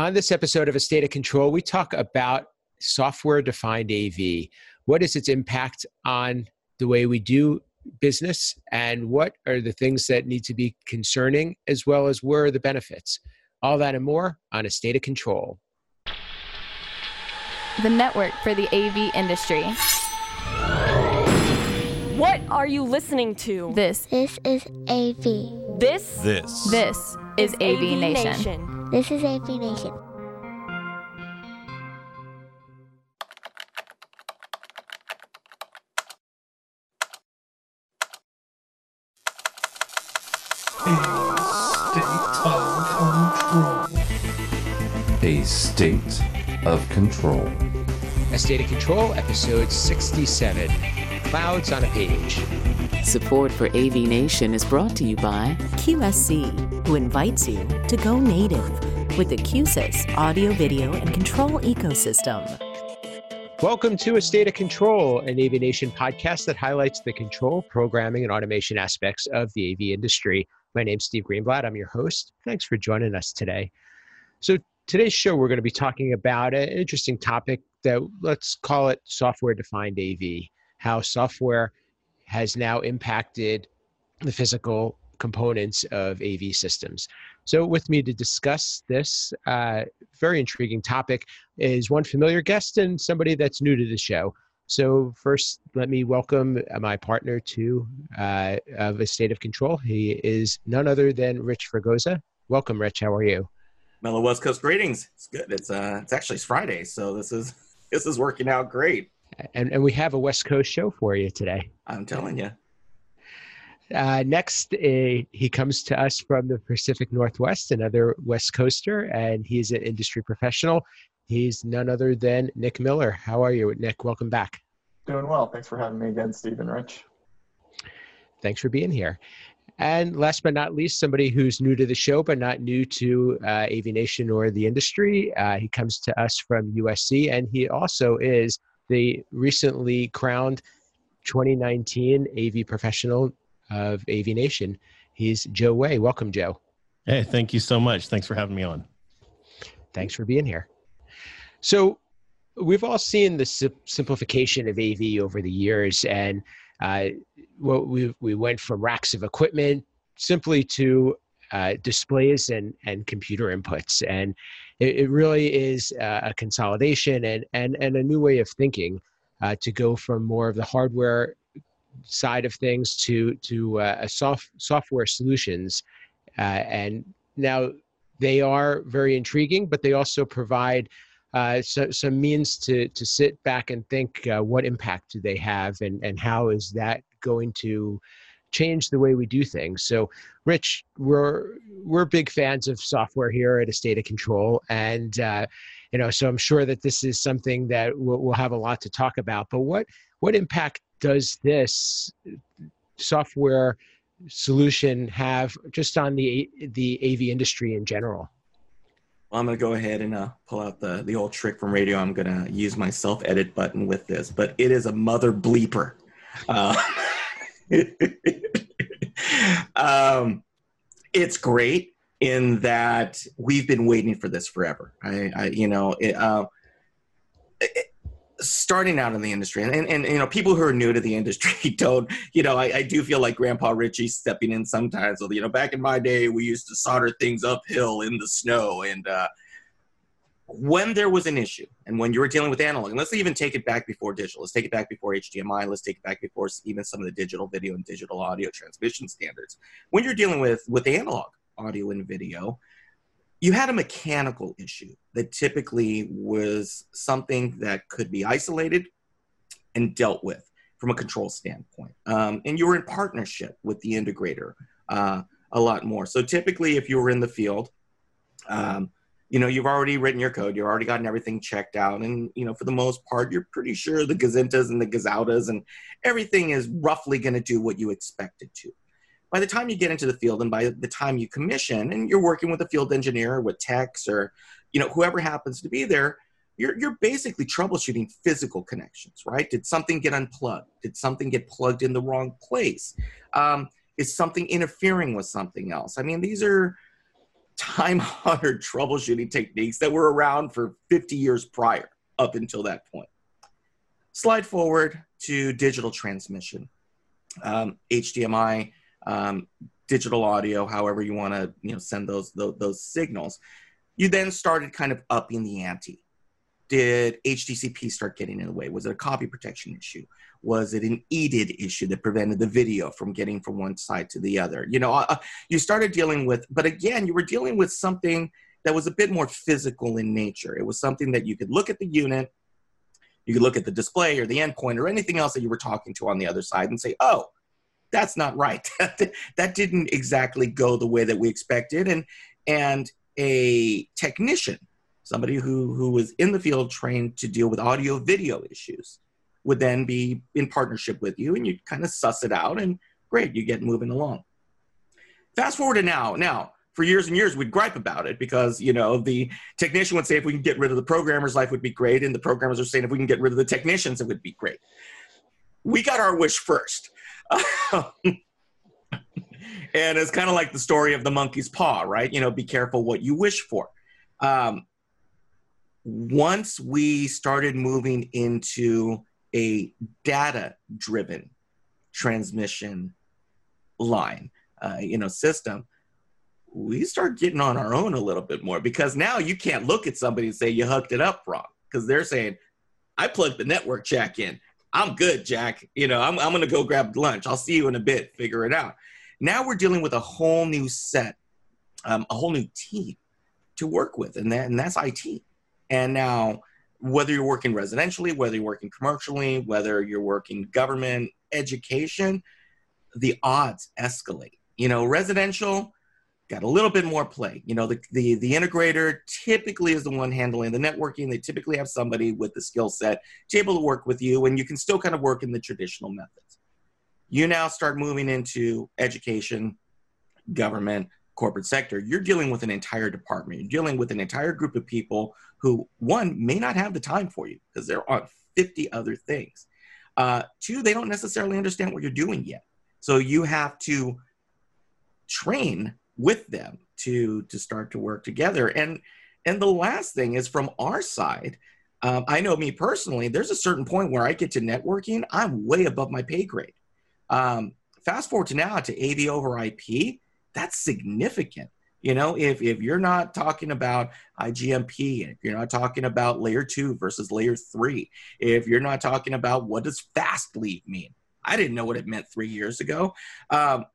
On this episode of A State of Control, we talk about software defined AV. What is its impact on the way we do business, and what are the things that need to be concerning, as well as where are the benefits? All that and more on A State of Control. The network for the AV industry. What are you listening to? This This is AV. This This. this is AV, Nation. This is AV Nation. A state of control. A State of Control, episode 67 Clouds on a Page. Support for AV Nation is brought to you by QSC, who invites you to go native with the Q-SYS audio, video, and control ecosystem. Welcome to A State of Control, an AV Nation podcast that highlights the control, programming, and automation aspects of the AV industry. My name's Steve Greenblatt. I'm your host. Thanks for joining us today. So, today's show, we're going to be talking about an interesting topic that let's call it software defined AV, how software has now impacted the physical components of AV systems. So, with me to discuss this uh, very intriguing topic is one familiar guest and somebody that's new to the show. So, first, let me welcome my partner to uh, of a state of control. He is none other than Rich Fragoza. Welcome, Rich. How are you? Mellow West Coast greetings. It's good. It's uh, it's actually Friday, so this is this is working out great. And, and we have a West Coast show for you today. I'm telling you. Uh, next, uh, he comes to us from the Pacific Northwest, another West Coaster, and he's an industry professional. He's none other than Nick Miller. How are you, Nick? Welcome back. Doing well. Thanks for having me again, Steve and Rich. Thanks for being here. And last but not least, somebody who's new to the show, but not new to uh, AV Nation or the industry. Uh, he comes to us from USC, and he also is the recently crowned 2019 AV Professional of AV Nation. He's Joe Way. Welcome, Joe. Hey, thank you so much. Thanks for having me on. Thanks for being here. So, we've all seen the sim- simplification of AV over the years, and uh, well, we we went from racks of equipment simply to uh, displays and and computer inputs, and it, it really is a consolidation and and and a new way of thinking uh, to go from more of the hardware side of things to to uh, a soft software solutions, uh, and now they are very intriguing, but they also provide uh, so, some means to to sit back and think uh, what impact do they have and and how is that going to change the way we do things so rich we're we're big fans of software here at a state of control and uh, you know so i'm sure that this is something that we'll, we'll have a lot to talk about but what what impact does this software solution have just on the the av industry in general Well, I'm gonna go ahead and uh, pull out the the old trick from radio. I'm gonna use my self edit button with this, but it is a mother bleeper. Uh, um, it's great in that we've been waiting for this forever. I, I you know, it, uh, it, starting out in the industry, and, and, and you know, people who are new to the industry don't, you know, I, I do feel like Grandpa Richie stepping in sometimes. So, you know, back in my day, we used to solder things uphill in the snow, and uh, when there was an issue and when you were dealing with analog, and let's even take it back before digital, let's take it back before HDMI, let's take it back before even some of the digital video and digital audio transmission standards. When you're dealing with with analog audio and video, you had a mechanical issue that typically was something that could be isolated and dealt with from a control standpoint. Um, and you were in partnership with the integrator uh, a lot more. So typically, if you were in the field, um, you know, you've already written your code, you've already gotten everything checked out, and you know, for the most part, you're pretty sure the gazintas and the gazautas and everything is roughly going to do what you expect it to. By the time you get into the field, and by the time you commission, and you're working with a field engineer, with techs, or you know, whoever happens to be there, you're you're basically troubleshooting physical connections, right? Did something get unplugged? Did something get plugged in the wrong place? Um, is something interfering with something else? I mean, these are time honored troubleshooting techniques that were around for 50 years prior up until that point. Slide forward to digital transmission, um, HDMI, um, digital audio, however you want to you know send those, those those signals. You then started kind of upping the ante. Did HDCP start getting in the way? Was it a copy protection issue? Was it an EDID issue that prevented the video from getting from one side to the other? You know, uh, you started dealing with, but again, you were dealing with something that was a bit more physical in nature. It was something that you could look at the unit, you could look at the display or the endpoint or anything else that you were talking to on the other side and say, oh, that's not right. that didn't exactly go the way that we expected. And and a technician, somebody who who was in the field trained to deal with audio video issues, would then be in partnership with you, and you kind of suss it out, and great, you get moving along. Fast forward to now. Now, for years and years we'd gripe about it because you know the technician would say if we can get rid of the programmers life would be great and the programmers are saying if we can get rid of the technicians it would be great we got our wish first and it's kind of like the story of the monkey's paw right you know be careful what you wish for um, once we started moving into a data driven transmission line uh, you know system we start getting on our own a little bit more because now you can't look at somebody and say you hooked it up wrong because they're saying, I plugged the network jack in. I'm good, Jack. You know, I'm, I'm going to go grab lunch. I'll see you in a bit. Figure it out. Now we're dealing with a whole new set, um, a whole new team to work with, and, that, and that's IT. And now, whether you're working residentially, whether you're working commercially, whether you're working government, education, the odds escalate. You know, residential, got a little bit more play. You know, the, the, the integrator typically is the one handling the networking. They typically have somebody with the skill set to able to work with you, and you can still kind of work in the traditional methods. You now start moving into education, government, corporate sector. You're dealing with an entire department. You're dealing with an entire group of people who, one, may not have the time for you because they're on 50 other things. Uh, two, they don't necessarily understand what you're doing yet. So you have to train with them to to start to work together and and the last thing is from our side um, i know me personally there's a certain point where i get to networking i'm way above my pay grade um, fast forward to now to av over ip that's significant you know if, if you're not talking about igmp if you're not talking about layer two versus layer three if you're not talking about what does fast leave mean? I didn't know what it meant three years ago. Um,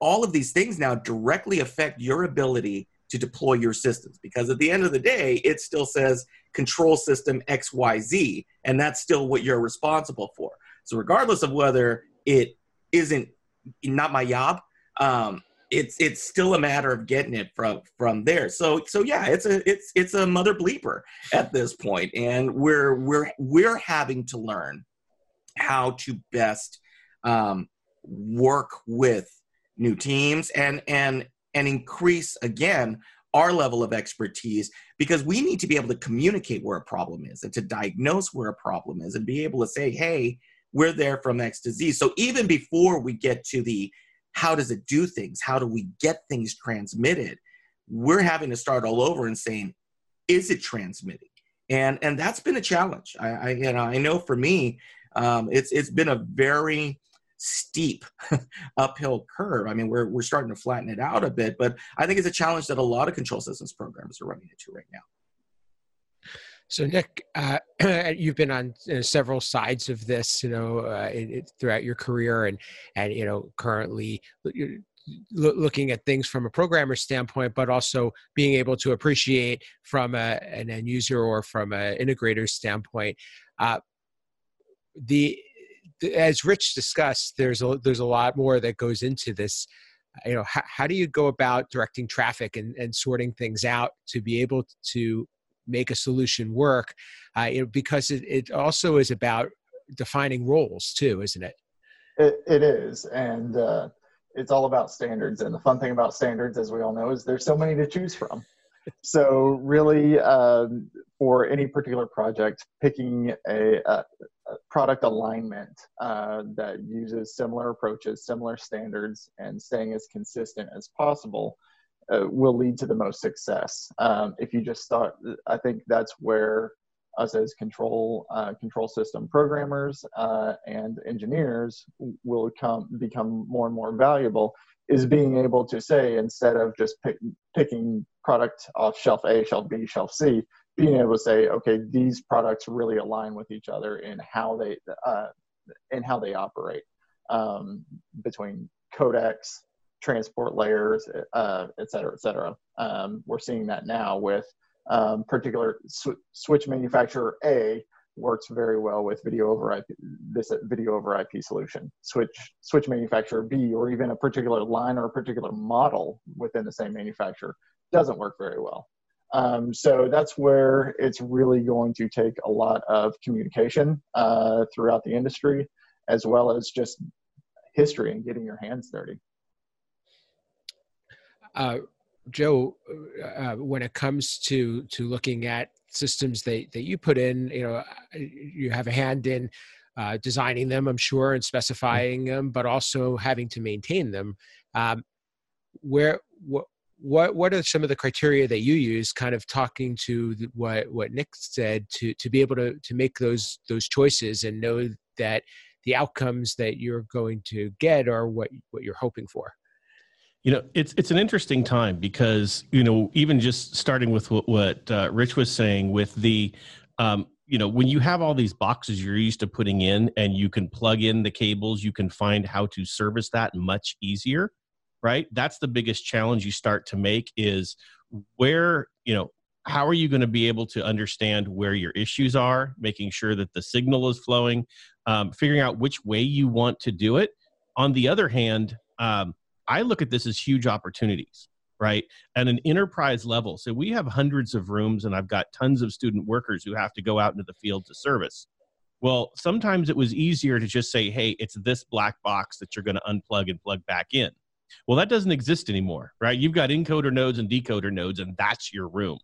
all of these things now directly affect your ability to deploy your systems because at the end of the day it still says control system xyz and that's still what you're responsible for. So regardless of whether it isn't not my job um, it's it's still a matter of getting it from from there. So so yeah it's a it's it's a mother bleeper at this point and we're we're we're having to learn how to best um, work with new teams and and and increase again our level of expertise because we need to be able to communicate where a problem is and to diagnose where a problem is and be able to say hey we're there from x to z. So even before we get to the how does it do things how do we get things transmitted we're having to start all over and saying is it transmitting and and that's been a challenge i, I you know i know for me um, it's it's been a very steep uphill curve. I mean, we're, we're starting to flatten it out a bit, but I think it's a challenge that a lot of control systems programs are running into right now. So, Nick, uh, you've been on uh, several sides of this, you know, uh, throughout your career, and and you know, currently looking at things from a programmer standpoint, but also being able to appreciate from a, an end user or from an integrator standpoint. Uh, the as Rich discussed, there's a there's a lot more that goes into this. You know, how, how do you go about directing traffic and, and sorting things out to be able to make a solution work? Uh, know, because it, it also is about defining roles too, isn't it? It, it is, and uh, it's all about standards. And the fun thing about standards, as we all know, is there's so many to choose from. so really, um, for any particular project, picking a, a, product alignment uh, that uses similar approaches, similar standards, and staying as consistent as possible uh, will lead to the most success. Um, if you just start, I think that's where us as control uh, control system programmers uh, and engineers will come become more and more valuable. Is being able to say instead of just pick, picking product off shelf A, shelf B, shelf C, being able to say, okay, these products really align with each other in how they uh, in how they operate um, between codecs, transport layers, uh, et cetera, et cetera. Um, we're seeing that now with um, particular sw- switch manufacturer A works very well with video over IP, this video over IP solution. Switch switch manufacturer B, or even a particular line or a particular model within the same manufacturer, doesn't work very well. Um, so that's where it's really going to take a lot of communication uh, throughout the industry, as well as just history and getting your hands dirty. Uh, Joe, uh, when it comes to to looking at systems that that you put in, you know, you have a hand in uh, designing them, I'm sure, and specifying them, but also having to maintain them. Um, where what what what are some of the criteria that you use? Kind of talking to what what Nick said to to be able to to make those those choices and know that the outcomes that you're going to get are what what you're hoping for. You know, it's it's an interesting time because you know even just starting with what, what uh, Rich was saying with the, um, you know, when you have all these boxes you're used to putting in, and you can plug in the cables, you can find how to service that much easier, right? That's the biggest challenge you start to make is where you know how are you going to be able to understand where your issues are, making sure that the signal is flowing, um, figuring out which way you want to do it. On the other hand. Um, I look at this as huge opportunities, right? At an enterprise level. So we have hundreds of rooms, and I've got tons of student workers who have to go out into the field to service. Well, sometimes it was easier to just say, hey, it's this black box that you're going to unplug and plug back in. Well, that doesn't exist anymore, right? You've got encoder nodes and decoder nodes, and that's your room,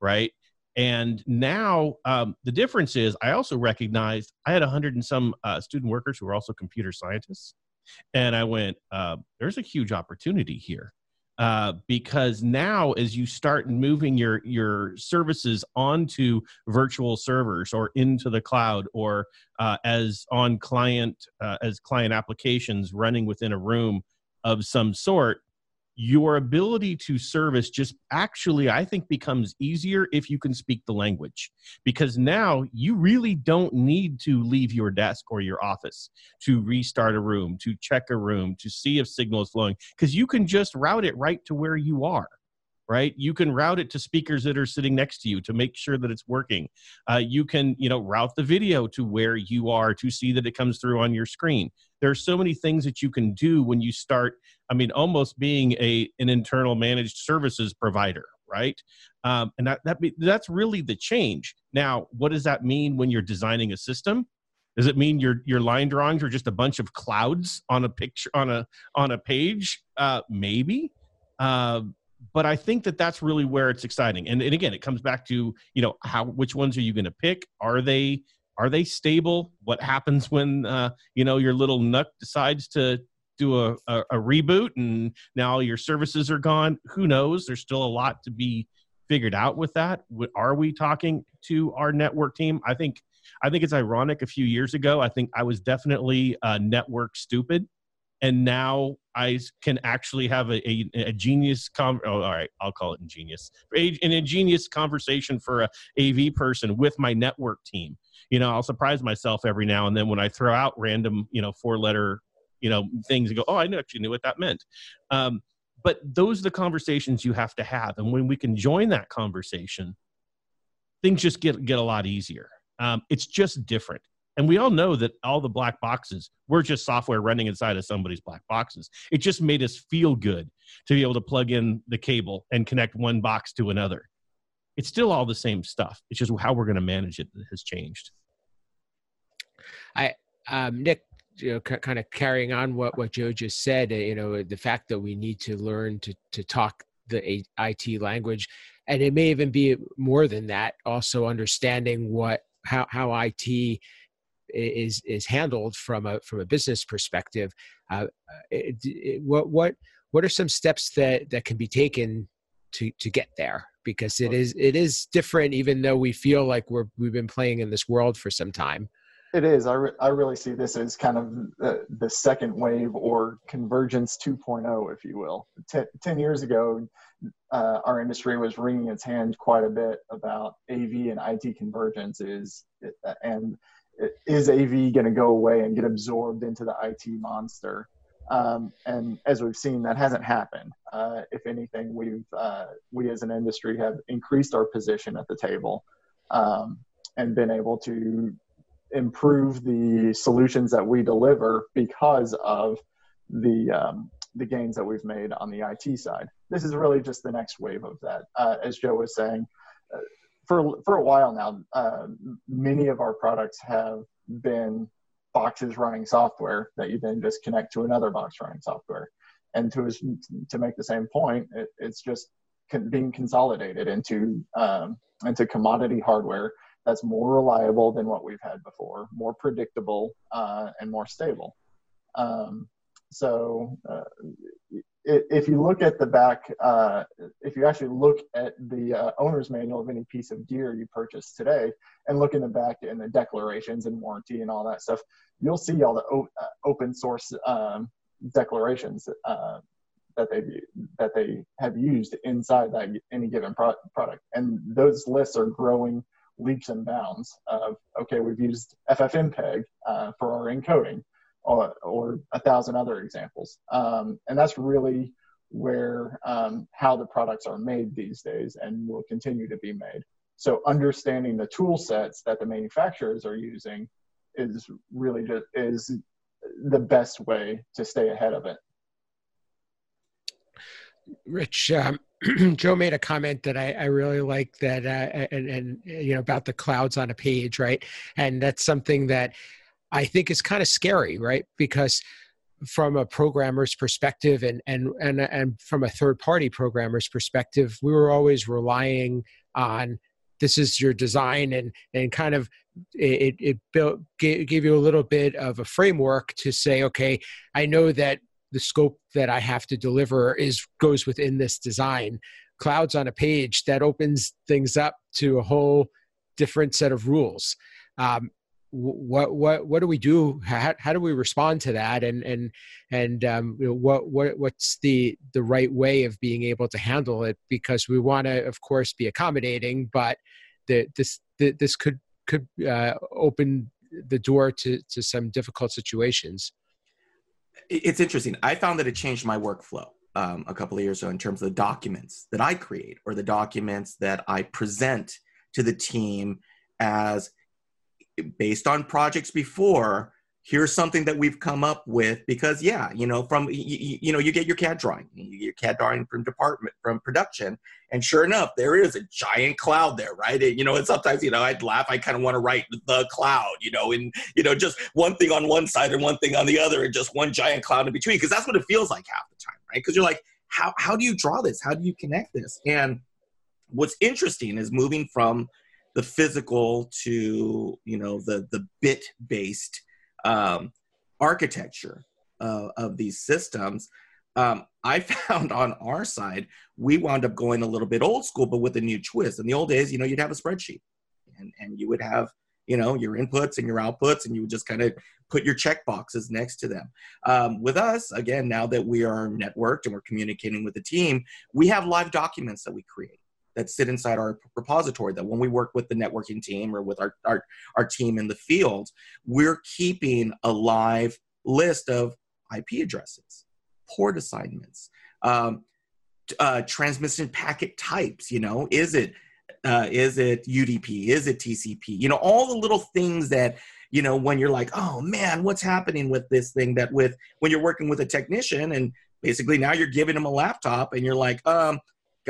right? And now um, the difference is, I also recognized I had a hundred and some uh, student workers who were also computer scientists. And I went, uh, there's a huge opportunity here. Uh, because now as you start moving your your services onto virtual servers or into the cloud or uh, as on client uh, as client applications running within a room of some sort your ability to service just actually i think becomes easier if you can speak the language. Because now you really don't need to leave your desk or your office to restart a room to check a room to see if signal is flowing because you can just route it right to where you are right? You can route it to speakers that are sitting next to you to make sure that it's working. Uh, you can you know route the video to where you are to see that it comes through on your screen. There are so many things that you can do when you start i mean almost being a an internal managed services provider right um, and that, that that's really the change now what does that mean when you're designing a system does it mean your your line drawings are just a bunch of clouds on a picture on a on a page uh, maybe uh, but I think that that's really where it's exciting. And, and again, it comes back to you know how which ones are you going to pick? Are they are they stable? What happens when uh, you know your little NUC decides to do a, a, a reboot and now your services are gone? Who knows? There's still a lot to be figured out with that. Are we talking to our network team? I think I think it's ironic. A few years ago, I think I was definitely uh, network stupid and now I can actually have a, a, a genius com- oh, all right I'll call it ingenious a, an ingenious conversation for a AV person with my network team you know I'll surprise myself every now and then when I throw out random you know four letter you know things and go oh I actually knew what that meant um, but those are the conversations you have to have and when we can join that conversation things just get get a lot easier um, it's just different and we all know that all the black boxes were just software running inside of somebody's black boxes. It just made us feel good to be able to plug in the cable and connect one box to another. It's still all the same stuff. It's just how we're going to manage it that has changed. I, um, Nick, you know, c- kind of carrying on what, what Joe just said, uh, you know, the fact that we need to learn to, to talk the IT language, and it may even be more than that, also understanding what, how, how IT is is handled from a from a business perspective. Uh, it, it, what what what are some steps that that can be taken to to get there? Because it is it is different, even though we feel like we're we've been playing in this world for some time. It is. I, re- I really see this as kind of the, the second wave or convergence 2.0, if you will. Ten, 10 years ago, uh, our industry was wringing its hands quite a bit about AV and IT convergence is, and is AV going to go away and get absorbed into the IT monster? Um, and as we've seen, that hasn't happened. Uh, if anything, we've uh, we as an industry have increased our position at the table um, and been able to improve the solutions that we deliver because of the um, the gains that we've made on the IT side. This is really just the next wave of that. Uh, as Joe was saying, uh, for for a while now, uh, many of our products have been boxes running software that you then just connect to another box running software. And to to make the same point, it, it's just being consolidated into um, into commodity hardware that's more reliable than what we've had before, more predictable, uh, and more stable. Um, so uh, if you look at the back, uh, if you actually look at the uh, owner's manual of any piece of gear you purchase today and look in the back in the declarations and warranty and all that stuff, you'll see all the o- uh, open source um, declarations uh, that they that they have used inside that any given pro- product, and those lists are growing leaps and bounds. Of okay, we've used FFmpeg uh, for our encoding or, or a thousand other examples. Um, and that's really where um, how the products are made these days and will continue to be made. So understanding the tool sets that the manufacturers are using is really just is the best way to stay ahead of it. Rich, um, Joe made a comment that I, I really like that, uh, and, and you know about the clouds on a page, right? And that's something that I think is kind of scary, right? Because from a programmer's perspective and and and and from a third party programmer's perspective, we were always relying on this is your design and and kind of it it built gave you a little bit of a framework to say okay i know that the scope that i have to deliver is goes within this design. Clouds on a page that opens things up to a whole different set of rules. Um, what what what do we do? How, how do we respond to that? And and and um, what what what's the the right way of being able to handle it? Because we want to of course be accommodating but the, this the, this could could uh, open the door to to some difficult situations it's interesting. I found that it changed my workflow um, a couple of years ago in terms of the documents that i create or the documents that i present to the team as based on projects before here's something that we've come up with because yeah you know from you, you, know you get your cad drawing your cad drawing from department from production and sure enough there is a giant cloud there right? And, you know and sometimes you know i'd laugh i kind of want to write the cloud you know and you know just one thing on one side and one thing on the other and just one giant cloud in between because that's what it feels like half the time right? Because you're like how, how do you draw this? How do you connect this? And what's interesting is moving from the physical to you know the the bit based um, architecture uh, of these systems um, i found on our side we wound up going a little bit old school but with a new twist. In the old days you know you'd have a spreadsheet and, and you would have you know your inputs and your outputs and you would just kind of put your check boxes next to them. Um, with us again now that we are networked and we're communicating with the team we have live documents that we create that sit inside our repository that when we work with the networking team or with our, our, our team in the field, we're keeping a live list of IP addresses, port assignments, um, uh, transmission packet types. You know, is it uh, is it UDP? Is it TCP? You know, all the little things that you know when you're like, oh man, what's happening with this thing? That with when you're working with a technician and basically now you're giving them a laptop and you're like, um,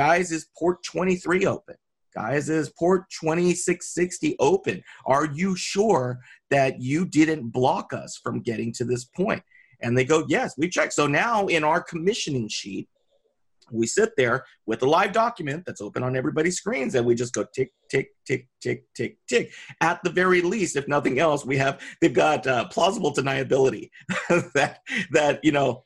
Guys, is port 23 open? Guys, is port 2660 open? Are you sure that you didn't block us from getting to this point? And they go, Yes, we checked. So now in our commissioning sheet, we sit there with a live document that's open on everybody's screens and we just go tick tick tick tick tick tick at the very least if nothing else we have they've got uh, plausible deniability that that you know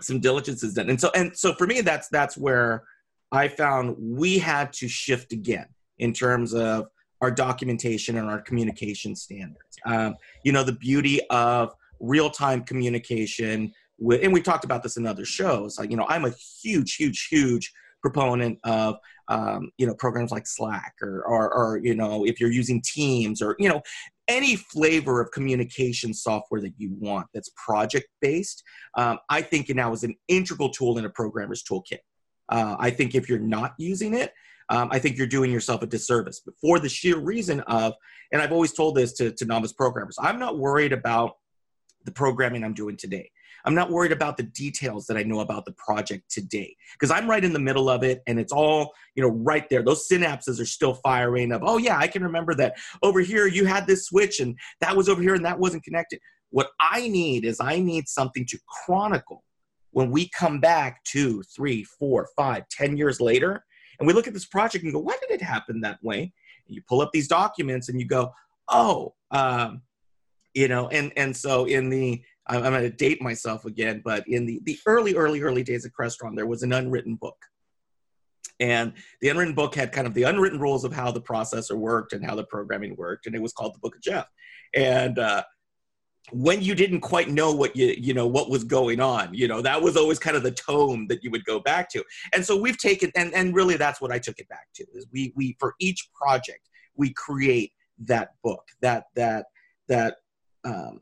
some diligence is done. And so and so for me, that's that's where I found we had to shift again in terms of our documentation and our communication standards. Um, you know, the beauty of real time communication with, and we've talked about this in other shows. Like, you know, I'm a huge, huge, huge proponent of um, you know programs like Slack or, or or you know if you're using Teams or you know any flavor of communication software that you want that's project based. Um, I think it now is an integral tool in a programmer's toolkit. Uh, I think if you're not using it, um, I think you're doing yourself a disservice. But for the sheer reason of, and I've always told this to, to novice programmers, I'm not worried about the programming I'm doing today. I'm not worried about the details that I know about the project today because I'm right in the middle of it and it's all, you know, right there. Those synapses are still firing of, oh yeah, I can remember that over here you had this switch and that was over here and that wasn't connected. What I need is I need something to chronicle when we come back two, three, four, five, ten years later, and we look at this project and go, why did it happen that way? And you pull up these documents and you go, oh, um, you know, and and so in the I'm, going to date myself again, but in the the early, early, early days of Crestron, there was an unwritten book. And the unwritten book had kind of the unwritten rules of how the processor worked and how the programming worked, and it was called the Book of Jeff. And uh, when you didn't quite know what you you know what was going on you know that was always kind of the tone that you would go back to. And so we've taken and and really that's what i took it back to is we we for each project we create that book that that that um,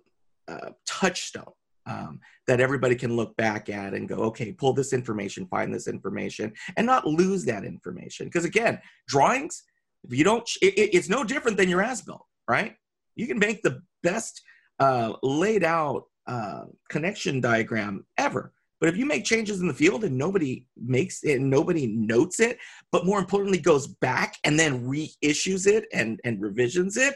uh, touchstone um, that everybody can look back at and go okay pull this information find this information and not lose that information. Because again drawings if you don't it, it's no different than your as built right? You can make the best uh, laid out uh, connection diagram ever. But if you make changes in the field and nobody makes it, nobody notes it, but more importantly goes back and then reissues it and, and revisions it,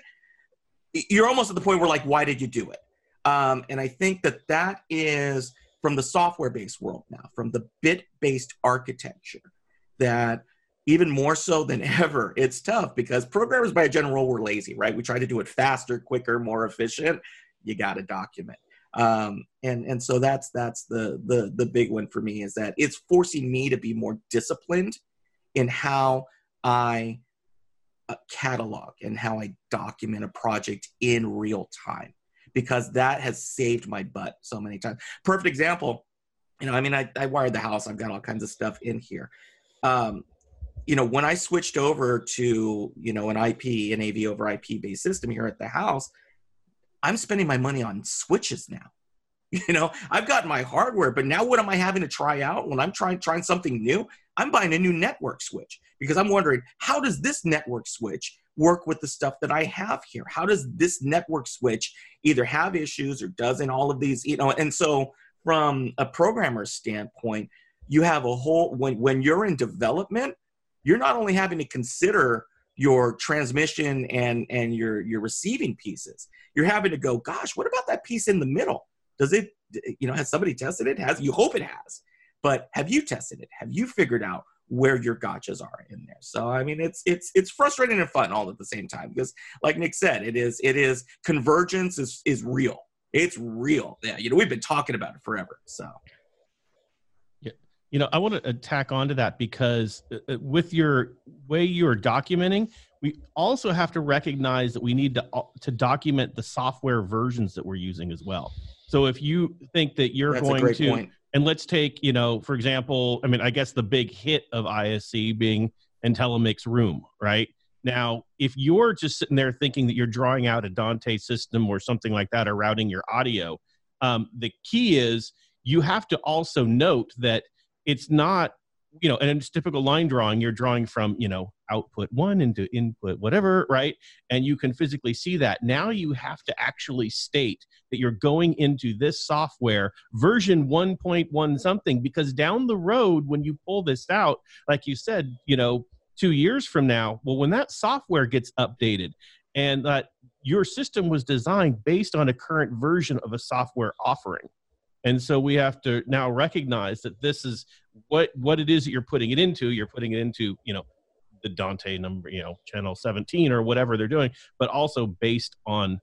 you're almost at the point where like, why did you do it? Um, and I think that that is from the software-based world now, from the bit-based architecture, that even more so than ever, it's tough because programmers by a general rule were lazy, right? We try to do it faster, quicker, more efficient you got to document. Um, and and so that's that's the the the big one for me is that it's forcing me to be more disciplined in how I uh, catalog and how I document a project in real time because that has saved my butt so many times. Perfect example, you know, I mean, I, I wired the house. I've got all kinds of stuff in here. Um, you know, when I switched over to, you know, an IP, an AV over IP based system here at the house, I'm spending my money on switches now. You know, I've got my hardware, but now what am I having to try out when I'm trying trying something new? I'm buying a new network switch because I'm wondering how does this network switch work with the stuff that I have here? How does this network switch either have issues or doesn't all of these, you know, and so from a programmer's standpoint, you have a whole when when you're in development, you're not only having to consider your transmission and and your your receiving pieces you're having to go, gosh, what about that piece in the middle? Does it, you know, has somebody tested it? Has you hope it has, but have you tested it? Have you figured out where your gotchas are in there? So I mean, it's it's it's frustrating and fun all at the same time because, like Nick said, it is it is convergence is is real. It's real. Yeah, you know, we've been talking about it forever. So you know i want to tack onto that because uh, uh, with your way you're documenting we also have to recognize that we need to uh, to document the software versions that we're using as well. So if you think that you're That's going to point. and let's take, you know, for example, I mean, I guess the big hit of ISE being IntelliMix Room, right? Now, if you're just sitting there thinking that you're drawing out a Dante system or something like that or routing your audio, um, the key is you have to also note that it's not you know, and it's typical line drawing, you're drawing from, you know, output one into input, whatever, right? And you can physically see that. Now you have to actually state that you're going into this software version 1.1 something, because down the road, when you pull this out, like you said, you know, two years from now, well, when that software gets updated and that your system was designed based on a current version of a software offering and so we have to now recognize that this is what what it is that you're putting it into you're putting it into you know the dante number you know channel 17 or whatever they're doing but also based on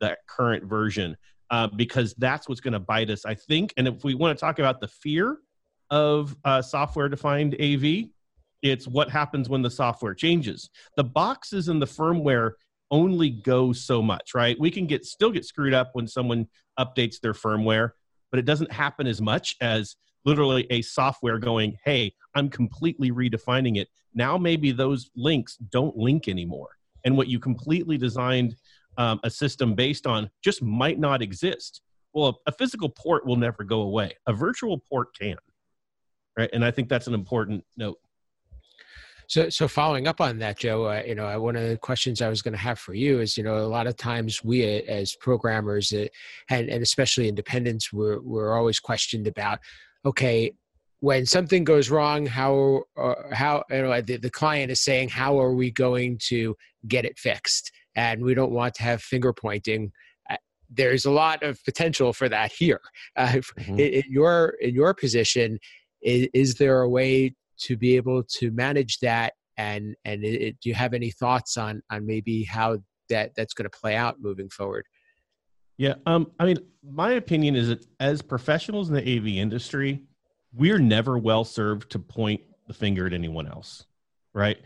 that current version uh, because that's what's going to bite us, I think. And if we want to talk about the fear of uh, software defined AV, it's what happens when the software changes. The boxes and the firmware only go so much, right? We can get still get screwed up when someone updates their firmware, but it doesn't happen as much as literally a software going, "Hey, I'm completely redefining it." Now maybe those links don't link anymore, and what you completely designed um, a system based on just might not exist. Well, a, a physical port will never go away. A virtual port can, right? And I think that's an important note. So, so following up on that, Joe, uh, you know, uh, one of the questions I was going to have for you is, you know, a lot of times we uh, as programmers uh, and, and especially independents, we're, we're always questioned about, okay, when something goes wrong, how, uh, how, you know, the, the client is saying, how are we going to get it fixed? And we don't want to have finger pointing there's a lot of potential for that here. Uh, mm-hmm. in, in, your in your position, is, is, there a way to be able to manage that and and it, it, do you have any thoughts on on maybe how that that's going to play out moving forward? Yeah um i mean my opinion is that as professionals in the av industry we're never well served to point the finger at anyone else right?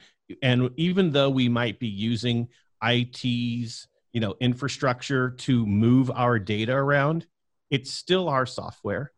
And even though we might be using it's you know infrastructure to move our data around it's still our software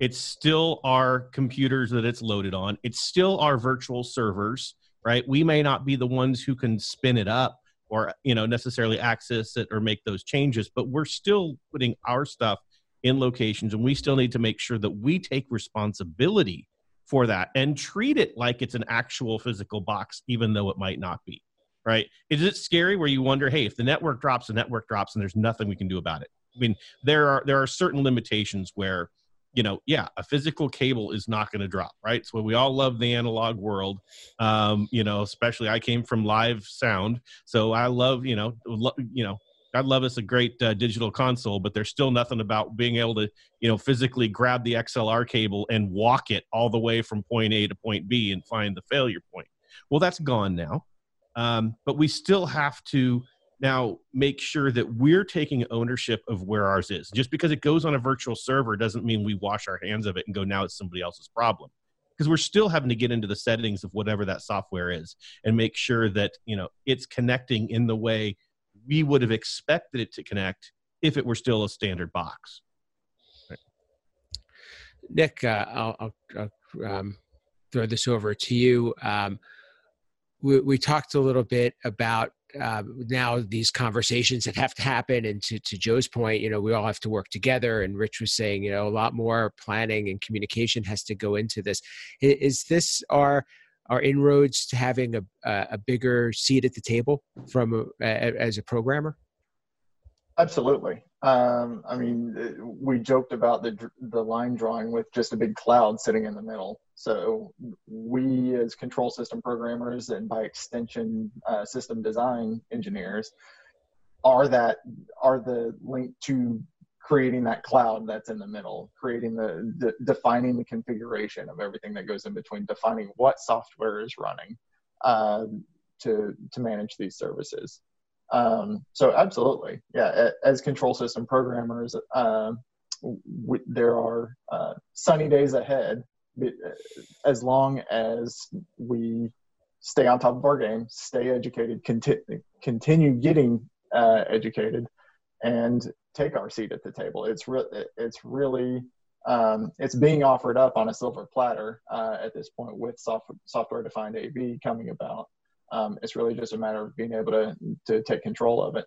it's still our computers that it's loaded on. It's still our virtual servers, right? We may not be the ones who can spin it up or you know necessarily access it or make those changes, but we're still putting our stuff in locations and we still need to make sure that we take responsibility for that and treat it like it's an actual physical box even though it might not be right is it scary where you wonder hey if the network drops the network drops and there's nothing we can do about it i mean there are there are certain limitations where you know, yeah, a physical cable is not going to drop, right? So we all love the analog world. Um, you know, especially I came from live sound, so I love, you know, lo- you know, I love us a great uh, digital console, but there's still nothing about being able to, you know, physically grab the XLR cable and walk it all the way from point A to point B and find the failure point. Well, that's gone now, um, but we still have to now make sure that we're taking ownership of where ours is. Just because it goes on a virtual server doesn't mean we wash our hands of it and go now it's somebody else's problem. Because we're still having to get into the settings of whatever that software is and make sure that you know it's connecting in the way we would have expected it to connect if it were still a standard box. Nick uh, I'll, I'll, I'll um, throw this over to you. Um, we, we talked a little bit about uh, now these conversations that have to happen and to, to joe's point you know we all have to work together and rich was saying you know a lot more planning and communication has to go into this. Is this our our inroads to having a, a bigger seat at the table from a, as a programmer? Absolutely um, I mean, we joked about the the line drawing with just a big cloud sitting in the middle. So we, as control system programmers, and by extension, uh, system design engineers, are that are the link to creating that cloud that's in the middle, creating the, the defining the configuration of everything that goes in between, defining what software is running uh, to to manage these services. Um, so absolutely, yeah. As control system programmers, uh, we, there are uh, sunny days ahead as long as we stay on top of our game, stay educated, conti- continue getting uh, educated, and take our seat at the table. It's it's really um, it's being offered up on a silver platter uh, at this point with soft- software defined AV coming about. Um, it's really just a matter of being able to to take control of it.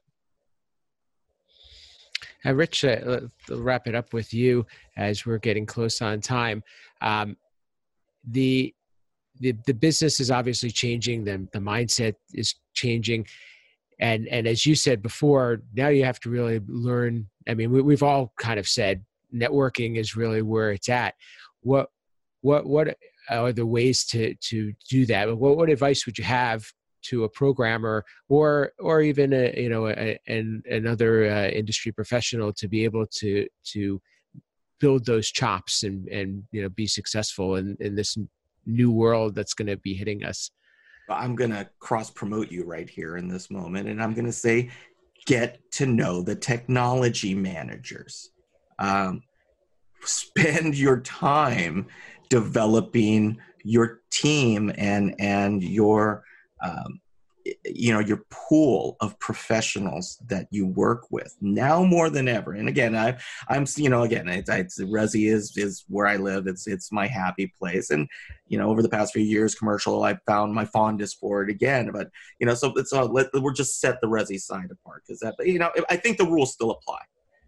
And Rich, uh, wrap it up with you as we're getting close on time. Um, the, the the business is obviously changing. The the mindset is changing, and and as you said before, now you have to really learn. I mean, we, we've all kind of said networking is really where it's at. What what what are the ways to to do that? What what advice would you have to a programmer or or even a you know a, an, another uh, industry professional to be able to to build those chops and and you know be successful in in this new world that's going to be hitting us i'm going to cross promote you right here in this moment and i'm going to say get to know the technology managers. Um, spend your time developing your team and and your um, you know your pool of professionals that you work with now more than ever. And again i i'm you know again it's, it's resi is is where i live. It's it's my happy place. And you know over the past few years commercial i found my fondness for it again. But you know so all let, we're just set the resi side apart because that you know i think the rules still apply.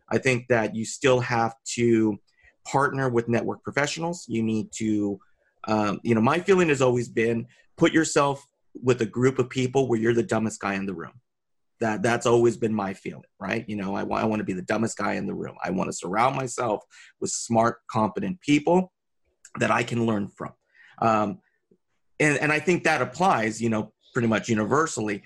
I think that you still have to partner with network professionals you need to um, you know my feeling has always been put yourself with a group of people where you're the dumbest guy in the room. That that's always been my feeling, right? You know, I, I want to be the dumbest guy in the room. I want to surround myself with smart, competent people that I can learn from. Um, and, and I think that applies, you know, pretty much universally.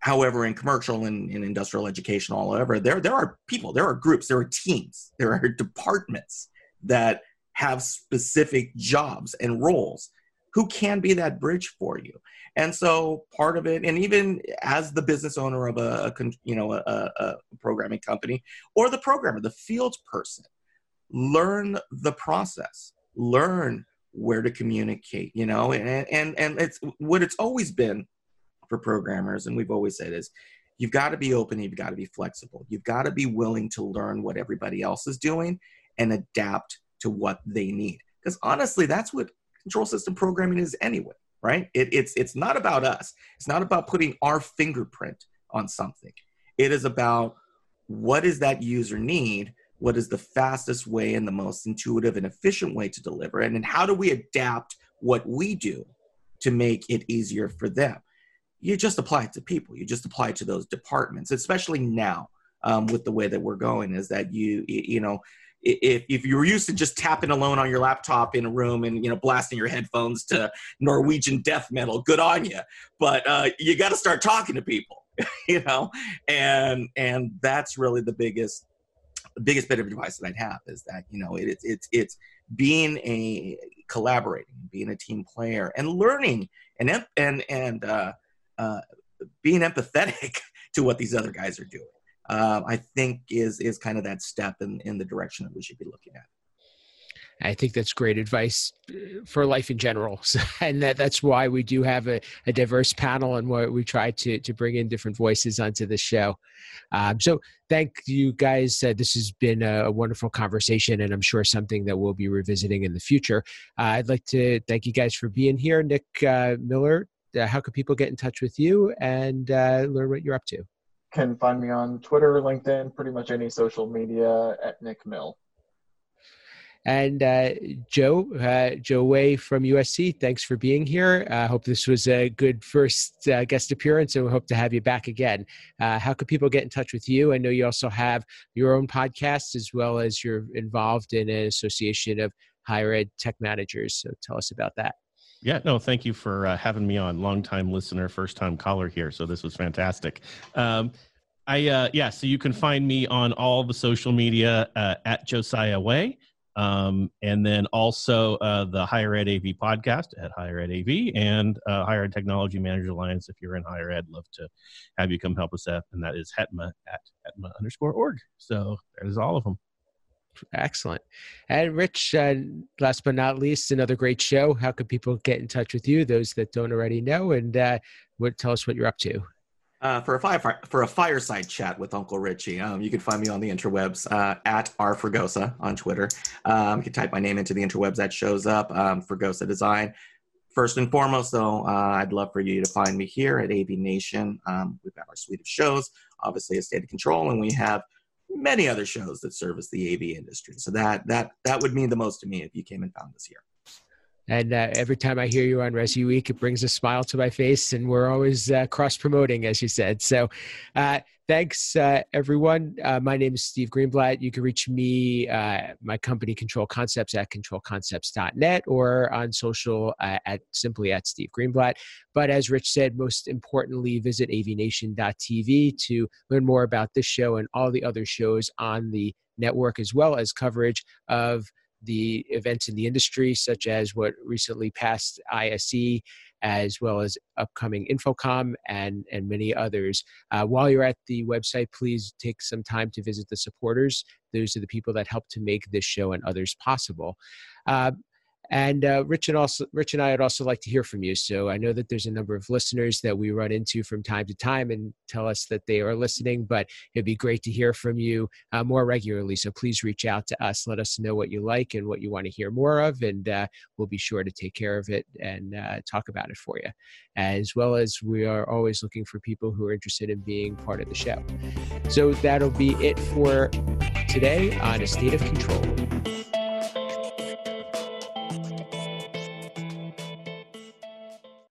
However, in commercial and in industrial education, all over, there there are people, there are groups, there are teams, there are departments that have specific jobs and roles who can be that bridge for you. And so part of it and even as the business owner of a, a you know a, a, programming company or the programmer the field person learn the process learn where to communicate you know and and and it's what it's always been for programmers and we've always said is you've got to be open you've got to be flexible you've got to be willing to learn what everybody else is doing and adapt to what they need because honestly that's what control system programming is anyway right? It, it's it's not about us. It's not about putting our fingerprint on something. It is about what does that user need? What is the fastest way and the most intuitive and efficient way to deliver? And then how do we adapt what we do to make it easier for them? You just apply it to people. You just apply it to those departments, especially now um, with the way that we're going. Is that you you know if, if you were used to just tapping alone on your laptop in a room and you know blasting your headphones to Norwegian death metal, good on you. But uh, you got to start talking to people, you know, and and that's really the biggest biggest bit of advice that I'd have is that you know it, it's it's it's being a collaborating, being a team player, and learning and and and uh, uh, being empathetic to what these other guys are doing uh, I think is is kind of that step in in the direction that we should be looking at. I think that's great advice uh, for life in general, and that, that's why we do have a, a diverse panel, and why we try to to bring in different voices onto the show. Um, so, thank you guys. Uh, this has been a, a, wonderful conversation, and I'm sure something that we'll be revisiting in the future. Uh, I'd like to thank you guys for being here, Nick uh, Miller. Uh, how can people get in touch with you and uh, learn what you're up to? Can find me on Twitter, LinkedIn, pretty much any social media at Nick Mill. And uh, Joe, uh, Joe Way from USC, thanks for being here. I uh, hope this was a good first uh, guest appearance, and we hope to have you back again. Uh, how could people get in touch with you? I know you also have your own podcast, as well as you're involved in an association of higher ed tech managers. So tell us about that. Yeah, no, thank you for uh, having me on. Long time listener, first time caller here. So this was fantastic. Um, I uh, yeah, so you can find me on all the social media uh, at Josiah Way, um, and then also uh, the Higher Ed AV podcast at Higher Ed AV and uh, Higher Ed Technology Manager Alliance. If you're in higher ed, love to have you come help us out, and that is HETMA at HETMA underscore org. So there's all of them. Excellent. And Rich, uh, last but not least, another great show. How can people get in touch with you? Those that don't already know, and uh, what tell us what you're up to. Uh, for a fire, for a fireside chat with Uncle Richie, um, you can find me on the interwebs uh, at rfregosa on Twitter. Um, you can type my name into the interwebs that shows up. Um, Fregosa Design. First and foremost, though, uh, I'd love for you to find me here at AV Nation. Um, we've got our suite of shows, obviously a state of control, and we have many other shows that service the AV industry. So that that that would mean the most to me if you came and found us here. And uh, every time I hear you on Resi Week, it brings a smile to my face, and we're always uh, cross promoting, as you said. So, uh, thanks, uh, everyone. Uh, my name is Steve Greenblatt. You can reach me, uh, my company Control Concepts at controlconcepts.net or on social at simply at Steve Greenblatt. But as Rich said, most importantly, visit avnation.tv to learn more about this show and all the other shows on the network, as well as coverage of the events in the industry, such as what recently passed ISE as well as upcoming InfoComm and, and many others. Uh, while you're at the website, please take some time to visit the supporters. Those are the people that help to make this show and others possible. Uh, and uh, Rich and also Rich and I would also like to hear from you. So I know that there's a number of listeners that we run into from time to time and tell us that they are listening. But it'd be great to hear from you uh, more regularly. So please reach out to us. Let us know what you like and what you want to hear more of, and uh, we'll be sure to take care of it and uh, talk about it for you. As well as we are always looking for people who are interested in being part of the show. So that'll be it for today on a state of control.